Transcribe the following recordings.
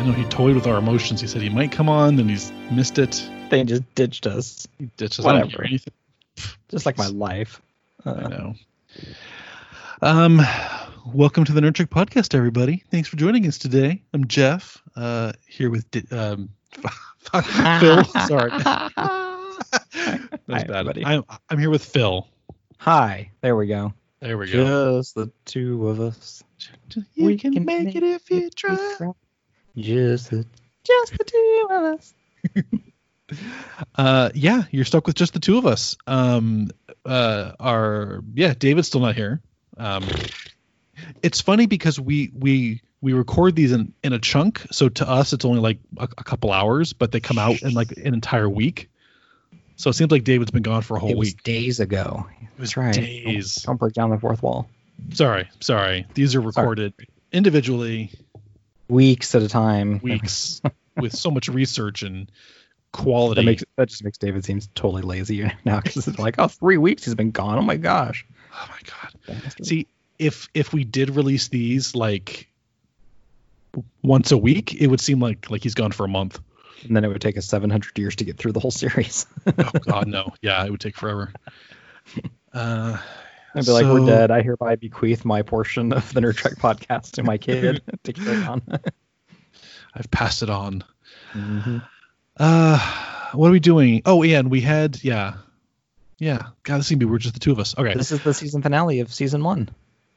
I know he toyed with our emotions. He said he might come on, then he's missed it. They just ditched us. He ditches. I don't Whatever. anything. Just like my life. I Uh, know. Um, welcome to the Nerd Trek Podcast, everybody. Thanks for joining us today. I'm Jeff. Uh, here with Di- um, Phil. Sorry, that was Hi, bad. everybody. I'm I'm here with Phil. Hi. There we go. There we go. Just the two of us. You We can, make it if you try. Just the just the two of us. Uh, yeah, you're stuck with just the two of us. Um, uh, our yeah, David's still not here. Um, it's funny because we we we record these in in a chunk, so to us it's only like a, a couple hours, but they come out in like an entire week. So it seems like David's been gone for a whole It was week. days ago. It was That's right. days. Don't, don't break down the fourth wall. Sorry, sorry. These are recorded individually, Weeks at a time. weeks with so much research and quality. That makes that just makes David seems totally lazy now because it's like, oh, three weeks he's been gone. Oh my gosh. oh my god. See, if if we did release these like once a week, it would seem like like he's gone for a month. And then it would take us 700 years to get through the whole series. Oh God, no. Yeah, it would take forever. Uh, I'd be like, we're dead. I hereby bequeath my portion of the Nerd Trek podcast to my kid to carry on. I've passed it on. Mhm. Uh, what are we doing? Oh, and we had yeah, yeah. God, this is gonna be we're just the two of us. Okay, This is the season finale of season one.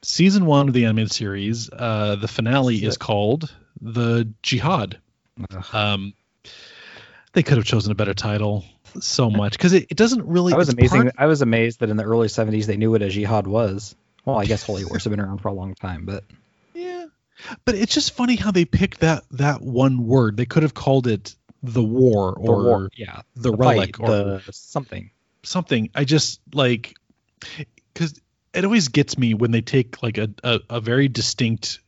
season one of the animated series. Uh, the finale is Sick. called the Jihad. Um, they could have chosen a better title so much because it, it doesn't really. I was amazing. part- I was amazed that in the early 70s they knew what a jihad was. Well, I guess holy wars have been around for a long time, but Yeah, but it's just funny how they picked that that one word. They could have called it the war the or war, yeah, the, the relic fight, or the something. something. I just like because it always gets me when they take like a, a, a very distinct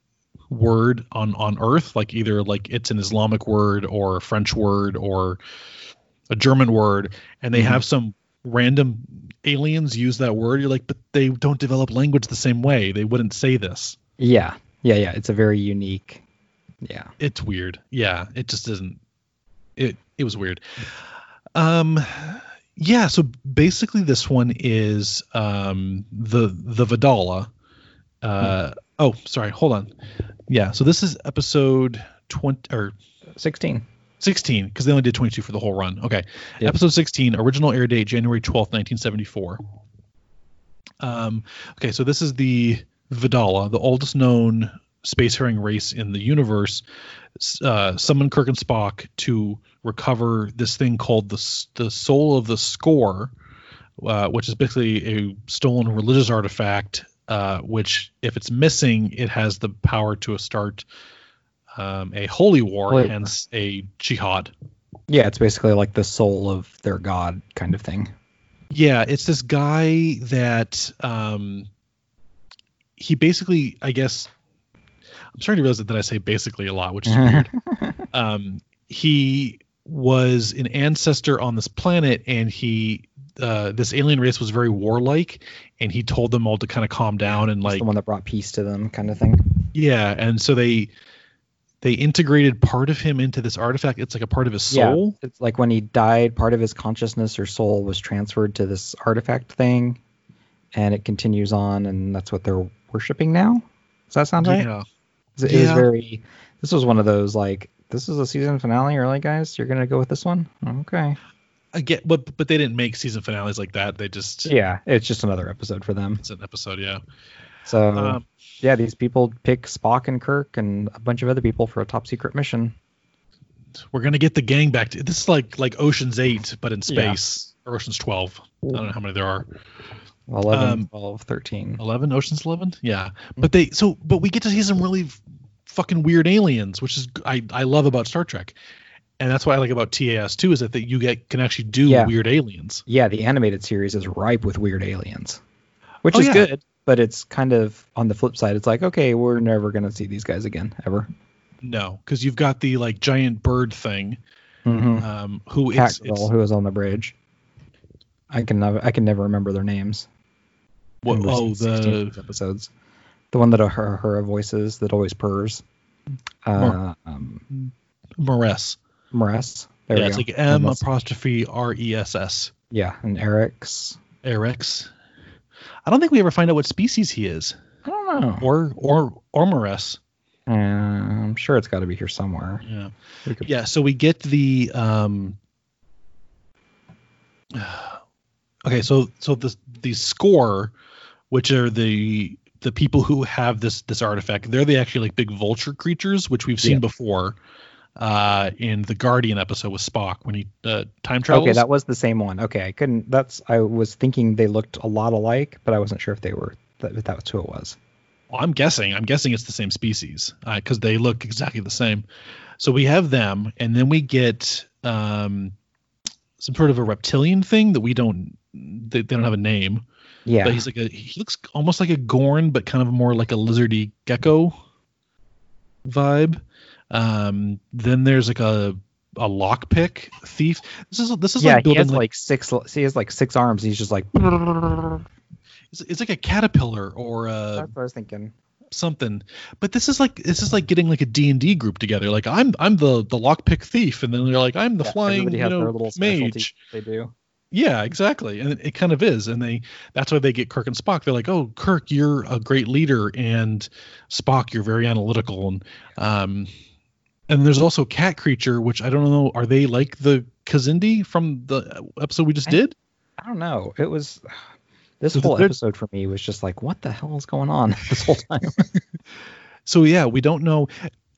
word on on Earth, like either like it's an Islamic word or a French word or a German word, and they Mhm. have some random aliens use that word. You're like, but they don't develop language the same way. They wouldn't say this. Yeah, yeah, yeah. It's a very unique. Yeah, it's weird. Yeah, it just isn't. It it was weird. Um, yeah. So basically, this one is um the the Vedala. Uh oh, sorry. Hold on. Yeah. So this is episode twenty or 16. 16 because they only did 22 for the whole run. Okay. Yep. Episode 16, original air date January 12th, 1974. Um, okay, so this is the Vedala, the oldest known spacefaring race in the universe, uh, summoned Kirk and Spock to recover this thing called the, the Soul of the Skorr, uh, which is basically a stolen religious artifact, uh, which, if it's missing, it has the power to start um, a holy war, war. hence a jihad. Yeah, it's basically like the soul of their god kind of thing. Yeah, it's this guy that um he basically I guess I'm starting to realize that I say basically a lot, which is weird. um he was an ancestor on this planet and he uh this alien race was very warlike and he told them all to kind of calm down and like the one that brought peace to them, kind of thing. yeah, and so they they integrated part of him into this artifact. It's like a part of his soul. Yeah, it's like when he died, part of his consciousness or soul was transferred to this artifact thing, and it continues on, and that's what they're worshiping now. Does that sound right? Yeah. It was very. This was one of those like, this is a season finale, really, guys. You're gonna go with this one? Okay. I get but but they didn't make season finales like that. They just Yeah, it's just another episode for them. it's an episode, yeah. So Um, yeah, these people pick Spock and Kirk and a bunch of other people for a top secret mission. we're gonna get the gang back to this is like like Ocean's Eight, but in Yeah. space. Or Ocean's Twelve. I don't know how many there are. 11, Um, 12, 13. Eleven? Ocean's Eleven? Yeah. But they so but we get to see some really fucking weird aliens, which is I I love about Star Trek. And that's what I like about TAS too, is that, that you get can actually do Yeah. weird aliens. Yeah, the animated series is ripe with weird aliens, which Oh, is yeah. good. But it's kind of on the flip side. It's like, okay, we're never gonna see these guys again ever. No, because you've got the like giant bird thing, Mm-hmm. um, who Cat it's, girl it's who on the bridge. I can never, I can never remember their names. what, oh seen 16 of the episodes. The one that her her voices that always purrs. Uh, um, M'Ress. M'Ress. There yeah, it's go. like M apostrophe R E S S. Yeah, and Arex. Arex. I don't think we ever find out what species he is, I don't know. or or or M'Ress. Uh, I'm sure it's got to be here somewhere. Yeah. Could- Yeah, so we get the um Okay, so so the the Skorr which are the the people who have this this artifact, they're the actually like big vulture creatures which we've seen Yeah. before uh in the Guardian episode with Spock when he uh, time travels. Okay, that was the same one. Okay, I couldn't. That's. I was thinking they looked a lot alike, but I wasn't sure if they were. That, if that was who it was. Well, I'm guessing. I'm guessing it's the same species because they look exactly the same. So we have them, and then we get um, some sort of a reptilian thing that we don't. They, they don't have a name, Yeah. but he's like a. He looks almost like a gorn, but kind of more like a lizardy gecko vibe. Um, then there's like a a lockpick thief. This is this is yeah, like he building has like, like six. He has like six arms. He's just like. it's, it's like a caterpillar or a That's what I was thinking. something but this is like this is like getting like a d&d group together like i'm i'm the the lockpick thief and then they're like i'm the Yeah, flying you know little mage They do. yeah exactly and it kind of is and they that's why they get kirk and spock they're like oh kirk you're a great leader and spock you're very analytical and um and there's also cat creature which i don't know are they like the kzinti from the episode we just I- did I don't know. It was. This So whole episode for me was just like, what the hell is going on this whole time? so yeah we don't know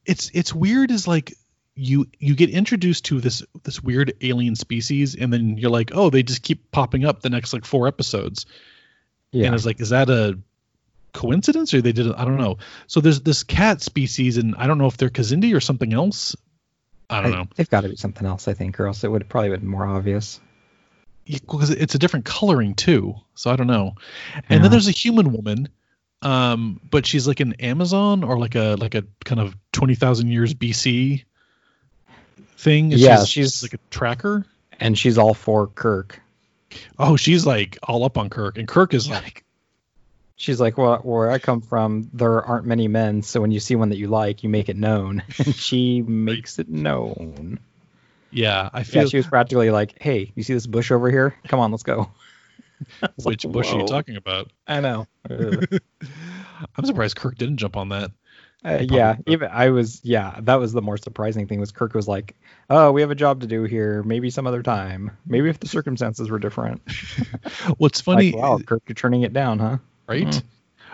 it's it's weird is like you you get introduced to this this weird alien species and then you're like oh they just keep popping up the next like four episodes yeah. and it's like is that a coincidence or they did i don't know so there's this cat species and i don't know if they're kzinti or something else i don't I- know They've got to be something else, I think, or else it would probably been more obvious. because it's a different coloring too so i don't know and Yeah. then there's a human woman um but she's like an amazon or like a like a kind of 20000 years bc thing Yeah, she's- like a tracker And she's all for Kirk. oh she's like all up on kirk and kirk is like She's like, well, where I come from, there aren't many men, so when you see one that you like, you make it known. And she makes it known. yeah i Yeah, feel she was practically like, hey, you see this bush over here? Come on, let's go. Which like, bush are you talking about I know. I'm surprised kirk didn't jump on that Uh, yeah, even I was. Yeah, that was the more surprising thing was Kirk was like, "Oh, we have a job to do here. Maybe some other time. Maybe if the circumstances were different." what's funny Like, wow, Kirk, you're turning it down, huh? Right Mm.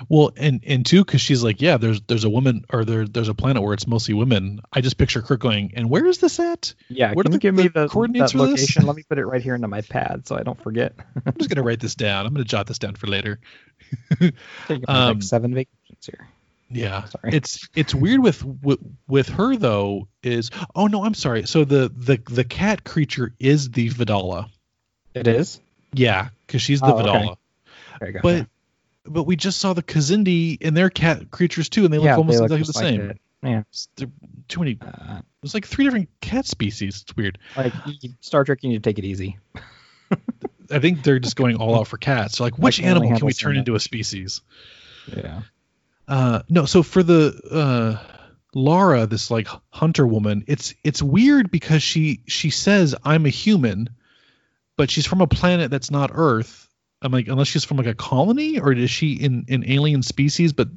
well and and two because she's like yeah there's there's a woman or there there's a planet where it's mostly women i just picture kirk going and where is this at Yeah, can you the- give me the the coordinates that for this? location? Let me put it right here into my pad so I don't forget. i'm just gonna write this down i'm gonna jot this down for later Taking Um, next seven vacations here. yeah Sorry. it's it's weird with, with with her though is oh no i'm sorry so the the the cat creature is the vedala It is. yeah because she's the Oh, vedala Okay, but but we just saw the kzinti and they're cat creatures too and they look yeah, almost they look exactly the like same it. Yeah, there- too many uh, there's like three different cat species it's weird like Star Trek, you need to take it easy. I think they're just going all out for cats. So like, which only animal can we turn into a species? Yeah. Uh, no. So for the uh, Lara, this like hunter woman, it's it's weird because she she says I'm a human, but she's from a planet that's not Earth. I'm like, unless she's from like a colony, or is she in an alien species? But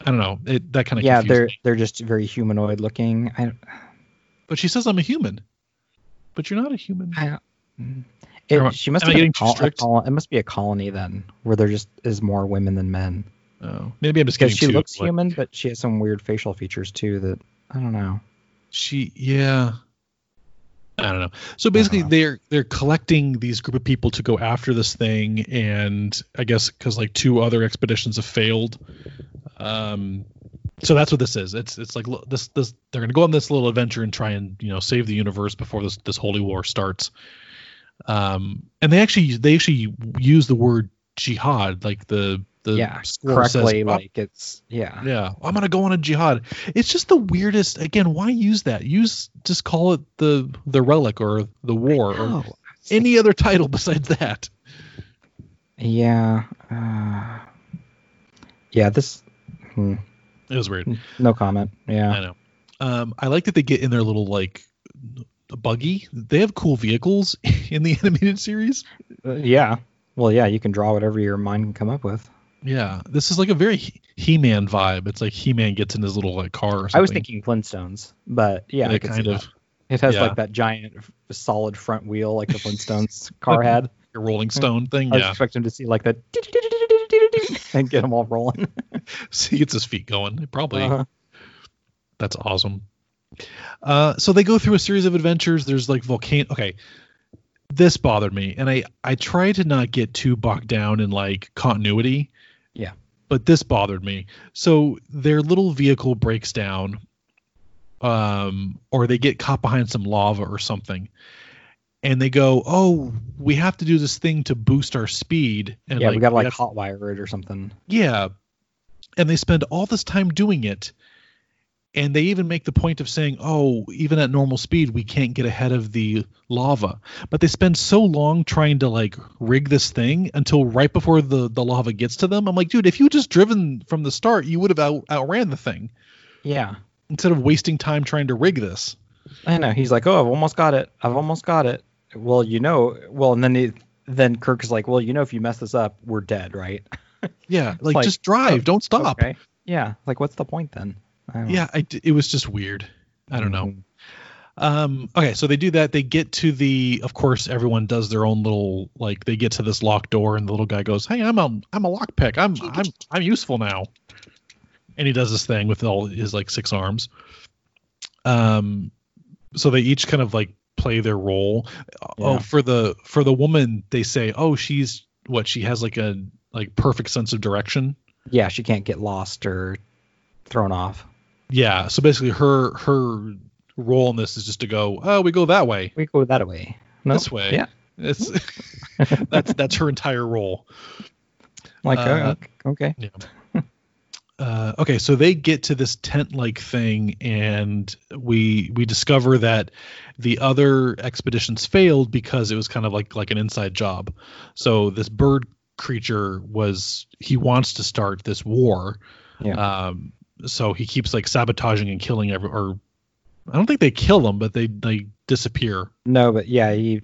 I don't know. It, that kind of Yeah, they're me. they're just very humanoid looking. I, But she says I'm a human, but you're not a human. I mm. I- it, she must am I have been getting col- strict? col- it must be a colony then, where there just is more women than men. Oh, maybe I'm just Because she looks like, human, but she has some weird facial features too that I don't know. she yeah i don't know. So basically Uh-huh. they're they're collecting these group of people to go after this thing and i guess because like two other expeditions have failed. Um so that's what this is. It's it's like this this they're gonna go on this little adventure and try and you know save the universe before this this holy war starts. Um and they actually they actually use the word jihad like the the yeah, says, correctly. "Oh, like it's yeah. yeah, I'm gonna go on a jihad. It's just the weirdest. Again, why use that? Use just call it the the relic or the war or any other title besides that. yeah. Uh, yeah. This. Hmm, It was weird. no comment. Yeah, I know. Um, I like that they get in their little like buggy. They have cool vehicles in the animated series. Uh, yeah. Well, yeah, you can draw whatever your mind can come up with. Yeah, this is like a very He-Man vibe. It's like He-Man gets in his little like car. Or something. I was thinking Flintstones, but yeah, Yeah, I could see kind of. that. It has yeah. like that giant, solid front wheel like the Flintstones car had. a Rolling Stone thing. I was Yeah, expecting to see like that and get them all rolling. so he gets his feet going. Probably. Uh-huh. That's awesome. Uh, so they go through a series of adventures. There's like volcano. Okay, this bothered me, and I I try to not get too bogged down in like continuity. Yeah. But this bothered me. So their little vehicle breaks down, um, or they get caught behind some lava or something, and they go, "Oh, we have to do this thing to boost our speed." And yeah, we got to like have- hotwire it or something. yeah. And they spend all this time doing it. And they even make the point of saying, oh, even at normal speed, we can't get ahead of the lava. But they spend so long trying to like rig this thing until right before the, the lava gets to them. I'm like, dude, if you just driven from the start, you would have out, outran the thing Yeah, instead of wasting time trying to rig this. I know. He's like, oh, I've almost got it. I've almost got it. Well, you know, well, and then he, then Kirk is like, well, you know, if you mess this up, we're dead, right? Yeah. Like, like, just drive. Oh, don't stop. Okay. Yeah. Like, what's the point then? I. Yeah. I it was just weird. I don't know. Mhm. Um, okay, so they do that. They get to the, of course, everyone does their own little like. They get to this locked door, and the little guy goes, "Hey, I'm a I'm a lockpick. I'm I'm I'm useful now." And he does this thing with all his like six arms. Um, so they each kind of like play their role. Oh, for the for the woman, they say, "Oh, she's what? She has like a like perfect sense of direction." Yeah, she can't get lost or thrown off. Yeah. So basically, her her role in this is just to go, "Oh, we go that way." We go that way. No? This way. Yeah. It's that's that's her entire role. Like, Uh, oh, okay. Yeah. Uh, okay, so they get to this tent-like thing, and we we discover that the other expeditions failed because it was kind of like like an inside job. So this bird creature was he wants to start this war. Yeah. Um, so he keeps like sabotaging and killing every or I don't think they kill him, but they they disappear. No, but yeah, he.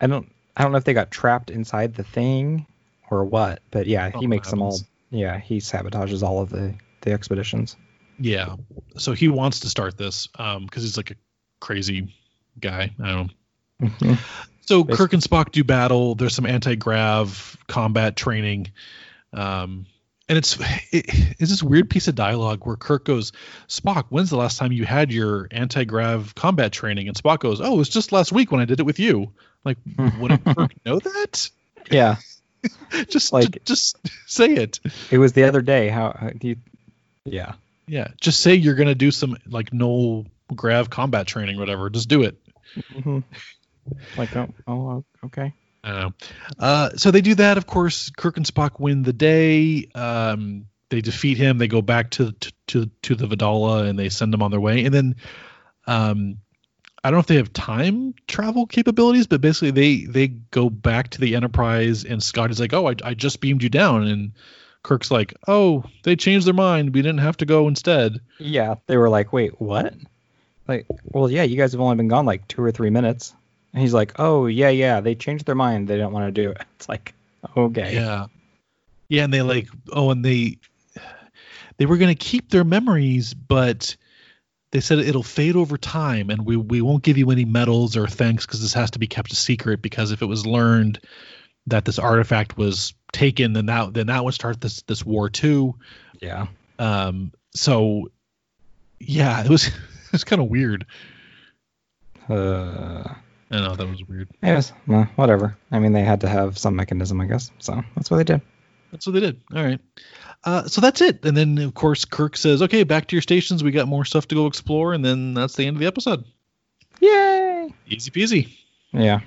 I don't. I don't know if they got trapped inside the thing or what, but yeah, he Something makes them all. Yeah, he sabotages all of the the expeditions. Yeah. So he wants to start this um because he's like a crazy guy. I don't know. Mhm. So Basically. Kirk and Spock do battle. There's some anti-grav combat training. Um and it's it, it's this weird piece of dialogue where Kirk goes, "Spock, when's the last time you had your anti-grav combat training?" And Spock goes, "Oh, it was just last week when I did it with you." Like, wouldn't Kirk know that? yeah, Just Like- ju- just say it. it was the other day. How, how do you? Yeah, Yeah, just say you're gonna do some like no grav combat training, whatever. Just do it. Mhm. like oh, oh okay. I. Uh, so they do that. Of course, Kirk and Spock win the day. Um, they defeat him. They go back to to to, to the Vedala and they send them on their way. And then, um, I don't know if they have time travel capabilities, but basically they they go back to the Enterprise. And Scott is like, "Oh, I I just beamed you down." And Kirk's like, "Oh, they changed their mind. We didn't have to go instead." Yeah, they were like, wait, what? Like, well, yeah, you guys have only been gone like two or three minutes. And he's like, oh yeah, yeah, they changed their mind. They don't want to do it. It's like, okay. Yeah. Yeah, and they like oh and they they were gonna keep their memories, but they said it'll fade over time and we, we won't give you any medals or thanks because this has to be kept a secret because if it was learned that this artifact was taken then that then that would start this this war too. Yeah. Um so yeah, it was it was kind of weird. Uh, I know that was weird. yes. Well, whatever. I mean, they had to have some mechanism, I guess. So that's what they did. That's what they did. All right. Uh, so that's it. And then, of course, Kirk says, okay, back to your stations. We got more stuff to go explore. And then that's the end of the episode. Yay! Easy peasy. Yeah.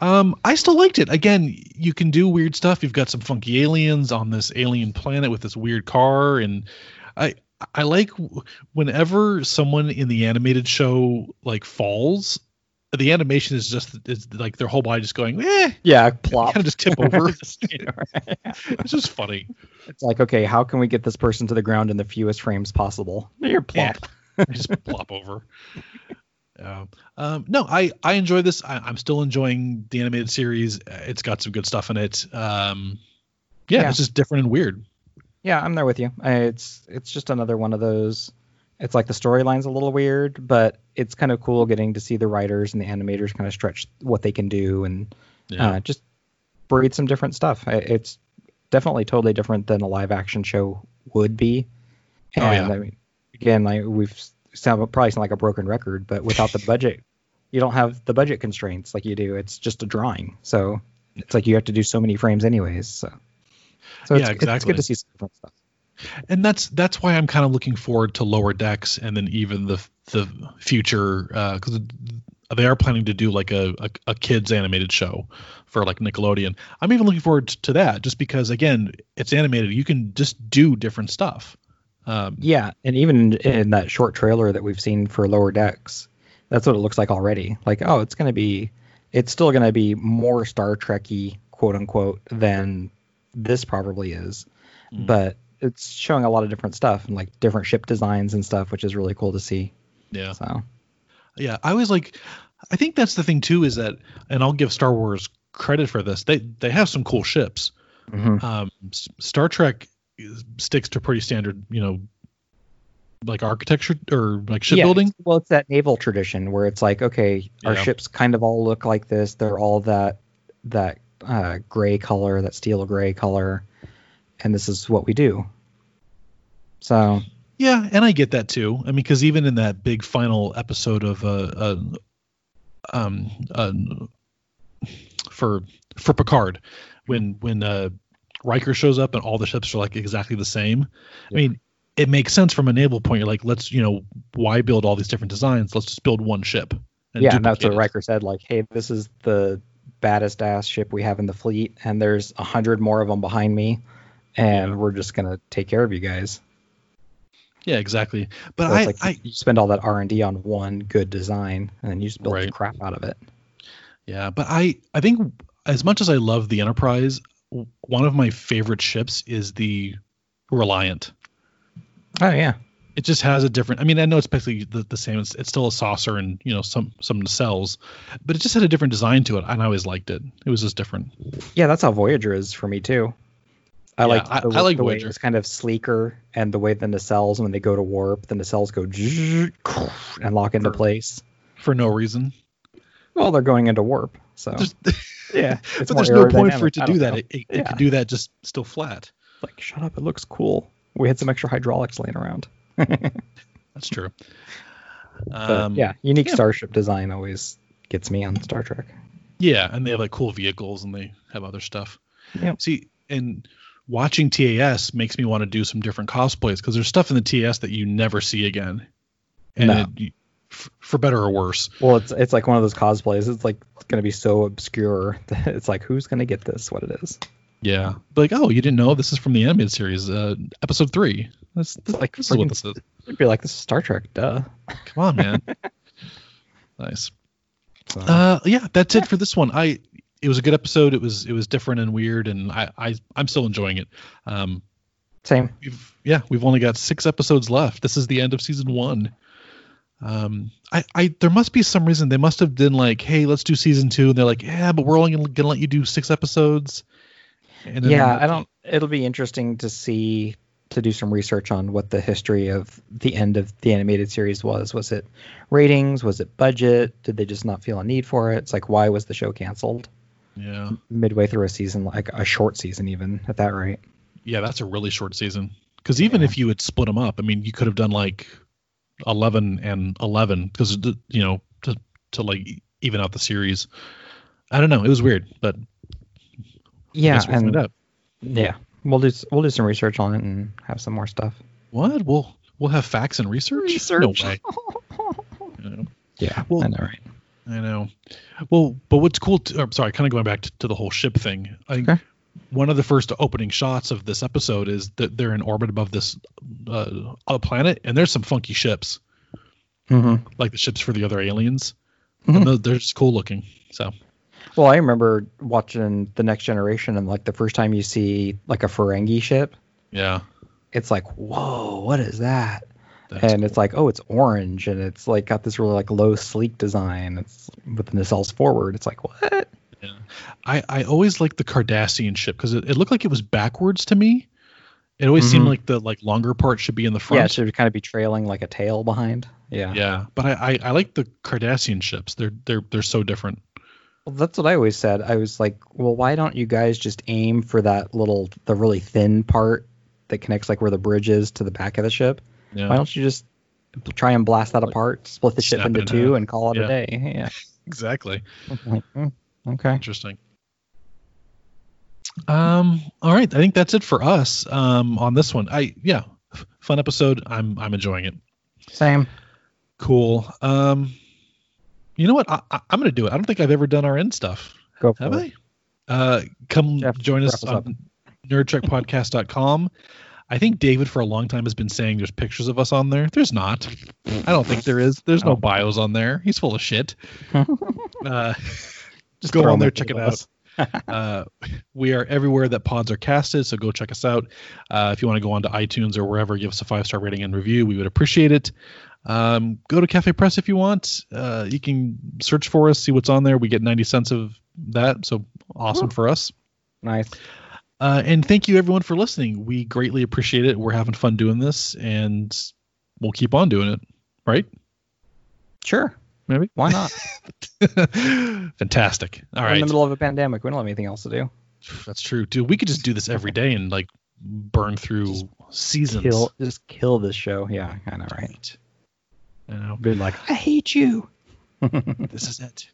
Um, I still liked it. Again, you can do weird stuff. You've got some funky aliens on this alien planet with this weird car. And I. I like whenever someone in the animated show like falls, the animation is just it's like their whole body just going, eh, Yeah. Plop. kind of just tip over. It's just funny. it's like, okay, how can we get this person to the ground in the fewest frames possible? You're plop. just plop over. Yeah. Um, no, I I enjoy this. I, I'm still enjoying the animated series. It's got some good stuff in it. Um, yeah, Yeah. it's just different and weird. Yeah, I'm there with you. I, it's it's just another one of those. It's like the storyline's a little weird, but it's kind of cool getting to see the writers and the animators kind of stretch what they can do and Yeah. uh, just breed some different stuff. It's definitely totally different than a live action show would be. Oh, yeah. I mean, again, like we've sound probably sound like a broken record, but without the budget, you don't have the budget constraints like you do. It's just a drawing, so it's like you have to do so many frames anyways. So, so Yeah, it's- it's good to see some different stuff. And that's that's why I'm kind of looking forward to lower decks and then even the the future because they are planning to do like a, a a kids animated show for like Nickelodeon. I'm even looking forward to that just because again it's animated. You can just do different stuff. Um, Yeah, and even in that short trailer that we've seen for Lower Decks, that's what it looks like already. Like, oh, it's going to be, it's still going to be more Star Trekky, quote unquote, than this probably is, Mm. but it's showing a lot of different stuff and like different ship designs and stuff, which is really cool to see. yeah. So, Yeah, I was like, I think that's the thing too is that, and I'll give Star Wars credit for this. They they have some cool ships. mhm. Um, S- Star Trek is- sticks to pretty standard, you know, like architecture or like Yeah, shipbuilding. it's- well, it's that naval tradition where it's like, okay, our Yeah. ships kind of all look like this. They're all that that uh, gray color, that steel gray color, and this is what we do. So Yeah, and I get that too. I mean, because even in that big final episode of uh, uh um uh, for for Picard, when when uh Riker shows up and all the ships are like exactly the same. I mean, it makes sense from a naval point. You're like, let's you know, why build all these different designs? Let's just build one ship. And yeah, and that's what. Riker said. Like, hey, this is the baddest ass ship we have in the fleet, and there's a hundred more of them behind me, and we're just gonna take care of you guys. Yeah, exactly. But So I, like I you spend all that R and D on one good design, and then you just build the crap out of it. Yeah, but I I think as much as I love the Enterprise, one of my favorite ships is the Reliant. Oh yeah, It just has a different. I mean, I know it's basically the, the same. It's, it's still a saucer and you know some some nacelles, but it just had a different design to it, and I always liked it. It was just different. yeah, that's how Voyager is for me too. I Yeah, like I- the, I like the way it's kind of sleeker, and the way then the nacelles when they go to warp, then the nacelles go and lock into For- place. For no reason. Well, they're going into warp, so There's, yeah. But there's no point for it to do that. know. It, it, it Yeah. could do that just still flat. like shut up it looks cool we had some extra hydraulics laying around That's true. Um, yeah unique yeah. starship design always gets me on star trek Yeah, and they have like cool vehicles and they have other stuff. Yep. See, and watching TAS makes me want to do some different cosplays because there's stuff in the TAS that you never see again, and No. it, for better or worse. well it's it's like one of those cosplays it's like going to be so obscure that it's like who's going to get this what it is Yeah, like oh, you didn't know this is from the animated series, uh, episode three. That's, this, Like this is what this is. it'd be like this is star trek duh Come on, man. nice. so, Uh, yeah, that's it for this one. I it was a good episode. It was it was different and weird, and I, I I'm still enjoying it. Um, same. we've yeah we've only got six episodes left. This is the end of season one. Um i i there must be some reason they must have been like hey let's do season two and they're like yeah but we're only gonna, gonna let you do six episodes. And yeah i don't it'll be interesting to see to do some research on what the history of the end of the animated series was. Was it ratings? Was it budget? Did they just not feel a need for it? It's like why was the show canceled yeah. midway through a season, like a short season, even at that rate. yeah that's a really short season. Because even Yeah. if you had split them up i mean you could have done like 11 and 11 because you know to to like even out the series. I don't know it was weird but Yeah, we'll and yeah, we'll do we'll do some research on it and have some more stuff. what? We'll we'll have facts and research, no way. Yeah, Well- I know, right? I know. Well, but what's cool? To, or, sorry, kind of going back to, to the whole ship thing. I Okay. one of the first opening shots of this episode is that they're in orbit above this uh, uh, planet, and there's some funky ships, Mm-hmm. like the ships for the other aliens. mm-hmm. And those, they're just cool looking. So Well, I remember watching the Next Generation, and like the first time you see like a Ferengi ship, yeah, it's like, whoa, what is that? That's and it's like, oh, it's orange, and it's like got this really like low sleek design. It's with the nacelles forward. It's like what? Yeah. I, I always liked the Cardassian ship because it, it looked like it was backwards to me. It always seemed Mhm. like the like longer part should be in the front. Yeah, it should kind of be trailing like a tail behind. Yeah. Yeah, but I, I, I like the Cardassian ships. They're they're they're so different. Well, that's what I always said. I was like, well, why don't you guys just aim for that little, the really thin part that connects like where the bridge is to the back of the ship? Yeah, Why don't you just try and blast that apart, split the ship Snap into in two, and call it Yeah. a day? Yeah. exactly. I'm like, "Hmm, okay. Interesting. Um. All right. I think that's it for us. Um. On this one, I yeah, fun episode. I'm I'm enjoying it. Same. Cool. Um. You know what? I, I, I'm gonna do it. I don't think I've ever done our end stuff. Go for Have it. I? Uh, come Jeff, join us wrap us up. on nerdtrekpodcast.com. I think David for a long time has been saying there's pictures of us on there. There's not. I don't think there is. There's no bios on there. He's full of shit. Uh, Just go on there, check it us. out. uh, we are everywhere that pods are casted, so go check us out. Uh, if you want to go on to iTunes or wherever, give us a five star rating and review. We would appreciate it. Um, go to Cafe Press if you want. Uh, you can search for us, see what's on there. We get 90 cents of that, so awesome Woo. for us. Nice. Uh, and thank you everyone for listening. We greatly appreciate it. We're having fun doing this, and we'll keep on doing it. Right? Sure. Maybe. Why not? Fantastic. All We're right. in the middle of a pandemic. We don't have anything else to do. That's true, dude. We could just do this every day and like burn through seasons. Kill, just kill this show. Yeah, I know, right? You know, Been like, I hate you. this is it.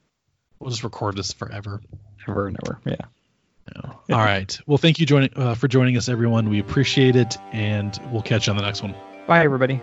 We'll just record this forever. Ever and ever. Yeah. All right. Well, thank you joining, uh, for joining us, everyone. We appreciate it, and we'll catch you on the next one. Bye, everybody.